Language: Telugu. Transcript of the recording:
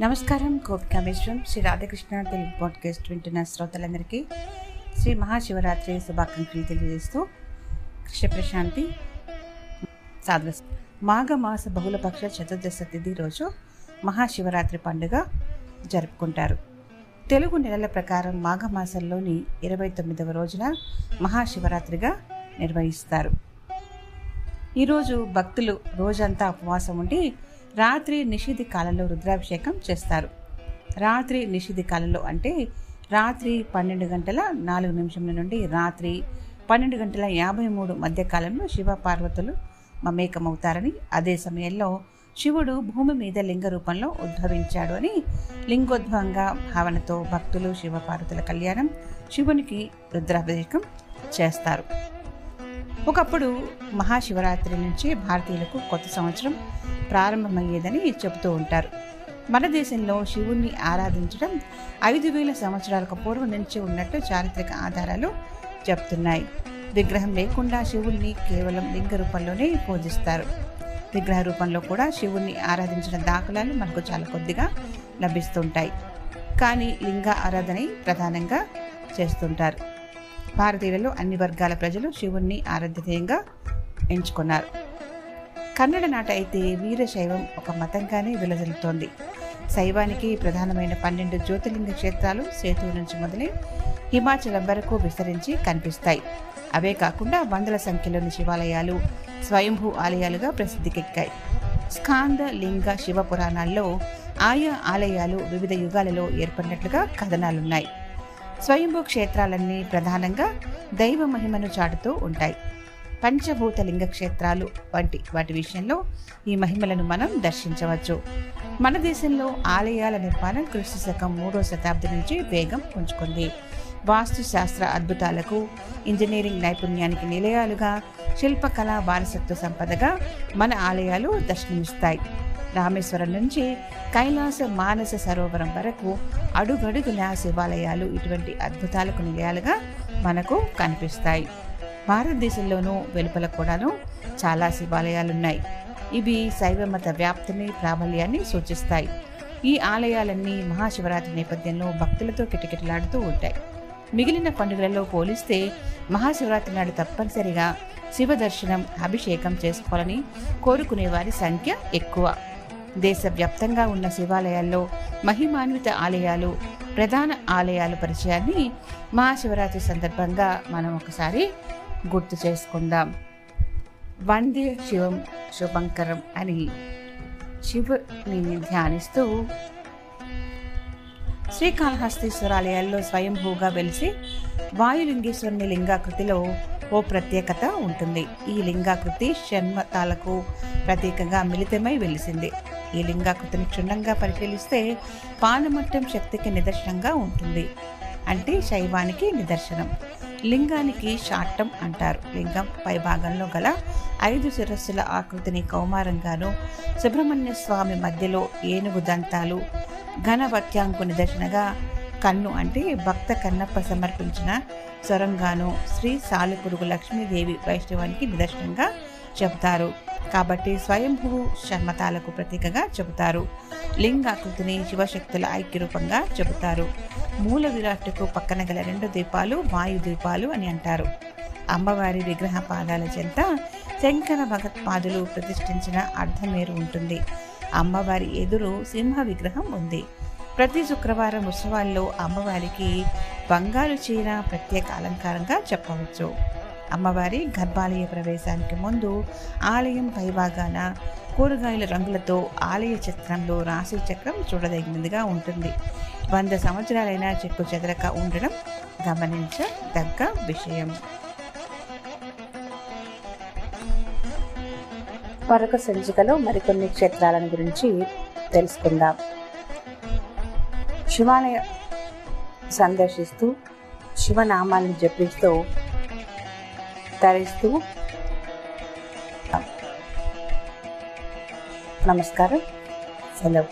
నమస్కారం గోపికా మిశ్రం శ్రీ రాధాకృష్ణ తెలుగు పాడ్కాస్ట్ వింటున్న శ్రోతలందరికీ శ్రీ మహాశివరాత్రి శుభాకాంక్షలు తెలియజేస్తూ కృష్ణ ప్రశాంతి. సాధన మాఘమాస బహుళపక్ష చతుర్దశ తిథి రోజు మహాశివరాత్రి పండుగ జరుపుకుంటారు. తెలుగు నెలల ప్రకారం మాఘమాసంలోని ఇరవై తొమ్మిదవ రోజున మహాశివరాత్రిగా నిర్వహిస్తారు. ఈరోజు భక్తులు రోజంతా ఉపవాసం ఉండి రాత్రి నిషిధి కాలంలో రుద్రాభిషేకం చేస్తారు. రాత్రి నిషిధి కాలంలో అంటే రాత్రి పన్నెండు గంటల నాలుగు నిమిషంల నుండి రాత్రి పన్నెండు గంటల యాభై మూడు మధ్యకాలంలో శివ పార్వతులు మమేకమవుతారని అదే సమయంలో శివుడు భూమి మీద లింగ రూపంలో ఉద్భవించాడు అని లింగోద్భవంగా భావనతో భక్తులు శివ పార్వతుల కళ్యాణం శివునికి రుద్రాభిషేకం చేస్తారు. ఒకప్పుడు మహాశివరాత్రి నుంచి భారతీయులకు కొత్త సంవత్సరం ప్రారంభమయ్యేదని చెబుతూ ఉంటారు. మన దేశంలో శివుణ్ణి ఆరాధించడం ఐదు వేల సంవత్సరాలకు పూర్వం నుంచి ఉన్నట్టు చారిత్రక ఆధారాలు చెప్తున్నాయి విగ్రహం లేకుండా శివుణ్ణి కేవలం లింగ రూపంలోనే పూజిస్తారు. విగ్రహ రూపంలో కూడా శివుణ్ణి ఆరాధించిన దాఖలాలు మనకు చాలా కొద్దిగా లభిస్తుంటాయి. కానీ లింగ ఆరాధన ప్రధానంగా చేస్తుంటారు. భారతీయులలో అన్ని వర్గాల ప్రజలు శివుణ్ణి ఆరాధ్యతయంగా ఎంచుకున్నారు. కన్నడ నాట అయితే వీరశైవం ఒక మతంగానే విలజల్లుతోంది. శైవానికి ప్రధానమైన పన్నెండు జ్యోతిర్లింగ క్షేత్రాలు సేతువు నుంచి మొదలై హిమాచలం వరకు విస్తరించి కనిపిస్తాయి. అవే కాకుండా వందల సంఖ్యలోని శివాలయాలు స్వయంభూ ఆలయాలుగా ప్రసిద్ధికెక్కాయి. స్కాంద లింగ శివ పురాణాల్లో ఆయా ఆలయాలు వివిధ యుగాలలో ఏర్పడినట్లుగా కథనాలున్నాయి. స్వయంభూ క్షేత్రాలన్నీ ప్రధానంగా దైవ మహిమను చాటుతూ ఉంటాయి. పంచభూత లింగ క్షేత్రాలు వంటి వాటి విషయంలో ఈ మహిమలను మనం దర్శించవచ్చు. మన దేశంలో ఆలయాల నిర్మాణం క్రీస్తు శకం మూడో శతాబ్ది నుంచి వేగం పుంజుకుంది. వాస్తు శాస్త్ర అద్భుతాలకు ఇంజనీరింగ్ నైపుణ్యానికి నిలయాలుగా శిల్పకళ వారసత్వ సంపదగా మన ఆలయాలు దర్శనమిస్తాయి. రామేశ్వరం నుంచి కైలాస మానస సరోవరం వరకు అడుగడుగున శివాలయాలు ఇటువంటి అద్భుతాలకు నిలయాలుగా మనకు కనిపిస్తాయి. భారతదేశంలోనూ వెలుపల కూడాను చాలా శివాలయాలున్నాయి. ఇవి శైవ మత వ్యాప్తిని ప్రాబల్యాన్ని సూచిస్తాయి. ఈ ఆలయాలన్నీ మహాశివరాత్రి నేపథ్యంలో భక్తులతో కిటకిటలాడుతూ ఉంటాయి. మిగిలిన పండుగలలో పోలిస్తే మహాశివరాత్రి నాడు తప్పనిసరిగా శివ దర్శనం అభిషేకం చేసుకోవాలని కోరుకునే వారి సంఖ్య ఎక్కువ. దేశవ్యాప్తంగా ఉన్న శివాలయాల్లో మహిమాన్విత ఆలయాలు ప్రధాన ఆలయాల పరిచయాన్ని మహాశివరాత్రి సందర్భంగా మనం ఒకసారి గుర్తు చేసుకుందాం. వందే శివం శుభంకరం అని శివుని ధ్యానిస్తూ శ్రీకాళహస్తీశ్వరాలయాల్లో స్వయంభూగా వెలిసి వాయులింగేశ్వరుని లింగాకృతిలో ఓ ప్రత్యేకత ఉంటుంది. ఈ లింగాకృతి షణ్మతాలకు ప్రత్యేకంగా మిళితమై వెలిసింది. ఈ లింగాకృతిని క్షుణ్ణంగా పరిశీలిస్తే పానమట్టం శక్తికి నిదర్శనంగా ఉంటుంది. అంటే శైవానికి నిదర్శనం. లింగానికి షాట్టం అంటారు. లింగం పై భాగంలో గల ఐదు శిరస్సుల ఆకృతిని కౌమారంగాను సుబ్రహ్మణ్య స్వామి మధ్యలో ఏనుగు దంతాలు ఘనవక్యాంకు నిదర్శనగా కన్ను అంటే భక్త కన్నప్ప సమర్పించిన స్వరంగాను శ్రీ సాలిపురుగు లక్ష్మీదేవి వైష్ణవానికి నిదర్శనంగా చెబుతారు. కాబట్టి స్వయంభూ షణ్మతాలకు ప్రతీకగా చెబుతారు. లింగాకృతిని శివశక్తుల ఐక్యరూపంగా చెబుతారు. మూల విరాట్టుకు పక్కన గల రెండు దీపాలు వాయు దీపాలు అని అంటారు. అమ్మవారి విగ్రహ పాదాల చెంత శంకర భగత్పాదులు ప్రతిష్ఠించిన అర్ధమేరు ఉంటుంది. అమ్మవారి ఎదురు సింహ విగ్రహం ఉంది. ప్రతి శుక్రవారం ఉత్సవాల్లో అమ్మవారికి బంగారు చీర ప్రత్యేక అలంకారంగా చెప్పవచ్చు. అమ్మవారి గర్భాలయ ప్రవేశానికి ముందు ఆలయం పైభాగాన కూరగాయల రంగులతో ఆలయ చిత్రంలో రాశి చక్రం చూడదగినదిగా ఉంటుంది. వంద సంవత్సరాలైన చెక్కు చెదరక ఉండడం గమనించదగ్గ విషయం. మరొక సంచికలో మరికొన్ని క్షేత్రాలను గురించి తెలుసుకుందాం. శివాలయ సందర్శిస్తూ శివనామాలను జపిస్తూ नमस्कार ಇಸ್ತು ನಮಸ್ಕಾರ ಸಲವು